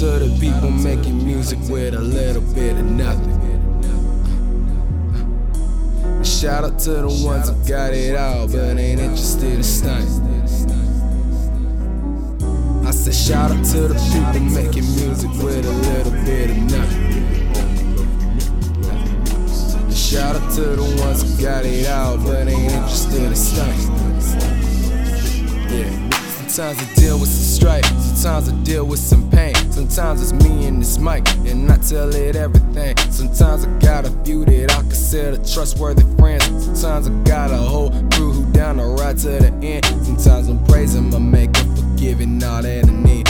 to the people making music with a little bit of nothing. Shout out to the ones who got it all, but ain't interested in stunting. I said, shout out to the people making music with a little bit of nothing. Shout out to the ones who got it all, but ain't interested in stunting. Sometimes I deal with some strife, sometimes I deal with some pain. Sometimes it's me and this mic, and I tell it everything. Sometimes I got a few that I consider trustworthy friends. Sometimes I got a whole crew who down the ride to the end. Sometimes I'm praising my maker for giving all that I need.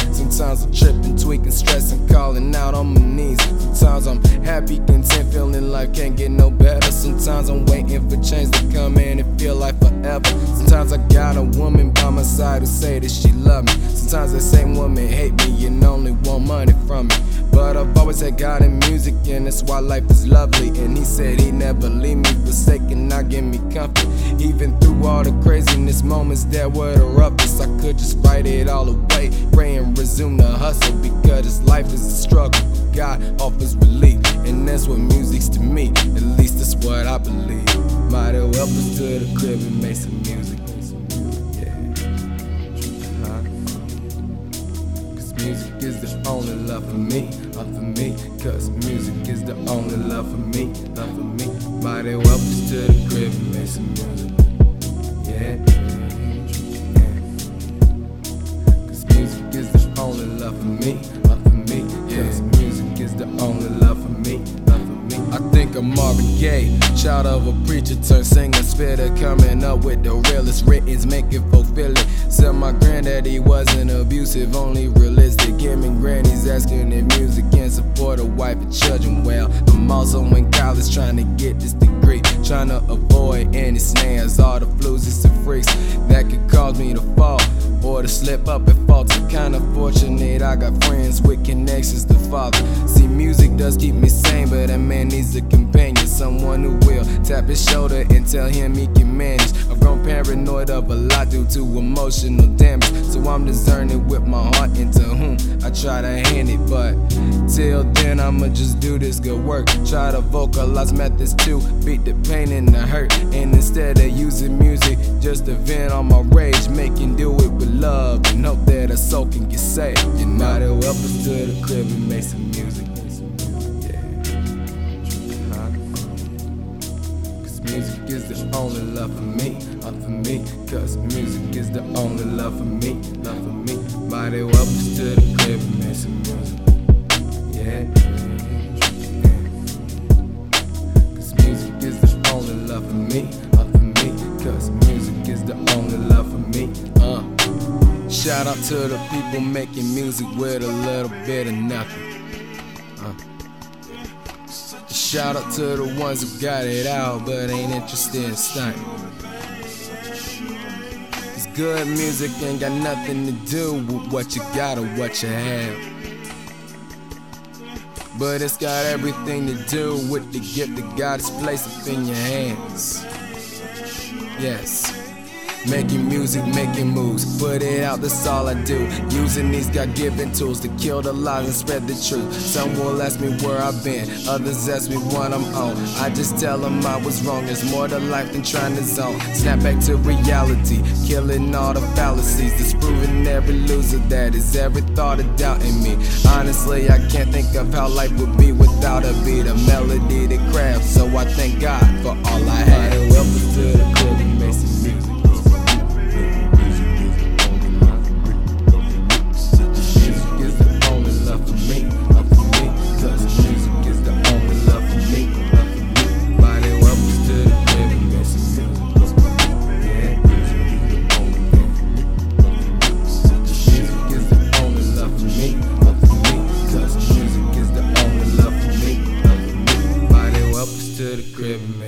I'm tripping, tweaking, stressing, calling out on my knees. Sometimes I'm happy, content, feeling like can't get no better. Sometimes I'm waiting for change to come in and feel like forever. Sometimes I got a woman by my side who say that she love me. Sometimes that same woman hate me and only want money from me. But I've always had God in music, and that's why life is lovely. And He said He never leave me forsaken, not give me comfort. Even through all the craziness moments that were the roughest, I could just fight it all away. Pray and resume the hustle because this life is a struggle. God offers relief, and that's what music's to me. At least that's what I believe. Might have help us to the crib and make some music. Yeah. Cause music is the only love for me, love for me. Cause music is the only love for me, love for me. Might have help us to the crib and make some music. Yeah. Love for me, love for me. Cause I think Marvin Gaye, child of a preacher turned singer, spitter, coming up with the realest writtens, feel it. Said my granddaddy wasn't abusive, only realistic. Giving grannies asking if music can support a wife and children. Well, I'm also in college trying to get this degree, trying to avoid any snares, all the flus, floozies and freaks that could cause me to fall or to slip up and fall. I'm kinda fortunate I got friends with connections to father. See, music does keep me sane, but that man needs a companion, someone who will tap his shoulder and tell him he can manage. I've grown paranoid of a lot due to emotional damage, so I'm discerning with my heart into whom I try to hand it. But till then, I'ma just do this good work. Try to vocalize methods to beat the pain and the hurt, and instead of using music just to vent on my rage, making do it with love and hope that a soul can get saved. You might have help us to the crib and make some music. Is only love for me, love for me. Cause music is the only love for me, love for me. Might have help us to the crib some music. Yeah. Cause music is the only love for me, love for me. Cause music is the only love for me. Uh. Shout out to the people making music with a little bit of nothing. Uh. Shout out to the ones who got it out but ain't interested in stunting. Cause good music ain't got nothing to do with what you got or what you have. But it's got everything to do with the gift that God has placed in your hands. Yes. Making music, making moves, put it out, that's all I do. Using these God given tools to kill the lies and spread the truth. Some will ask me where I've been, others ask me what I'm on. I just tell them I was wrong, there's more to life than trying to zone. Snap back to reality, killing all the fallacies, disproving every loser that is every thought of doubt in me. Honestly, I can't think of how life would be without a beat, a melody to craft. So I thank God for all I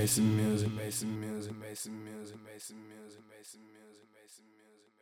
some music, make some music, make some music, make some music, some music.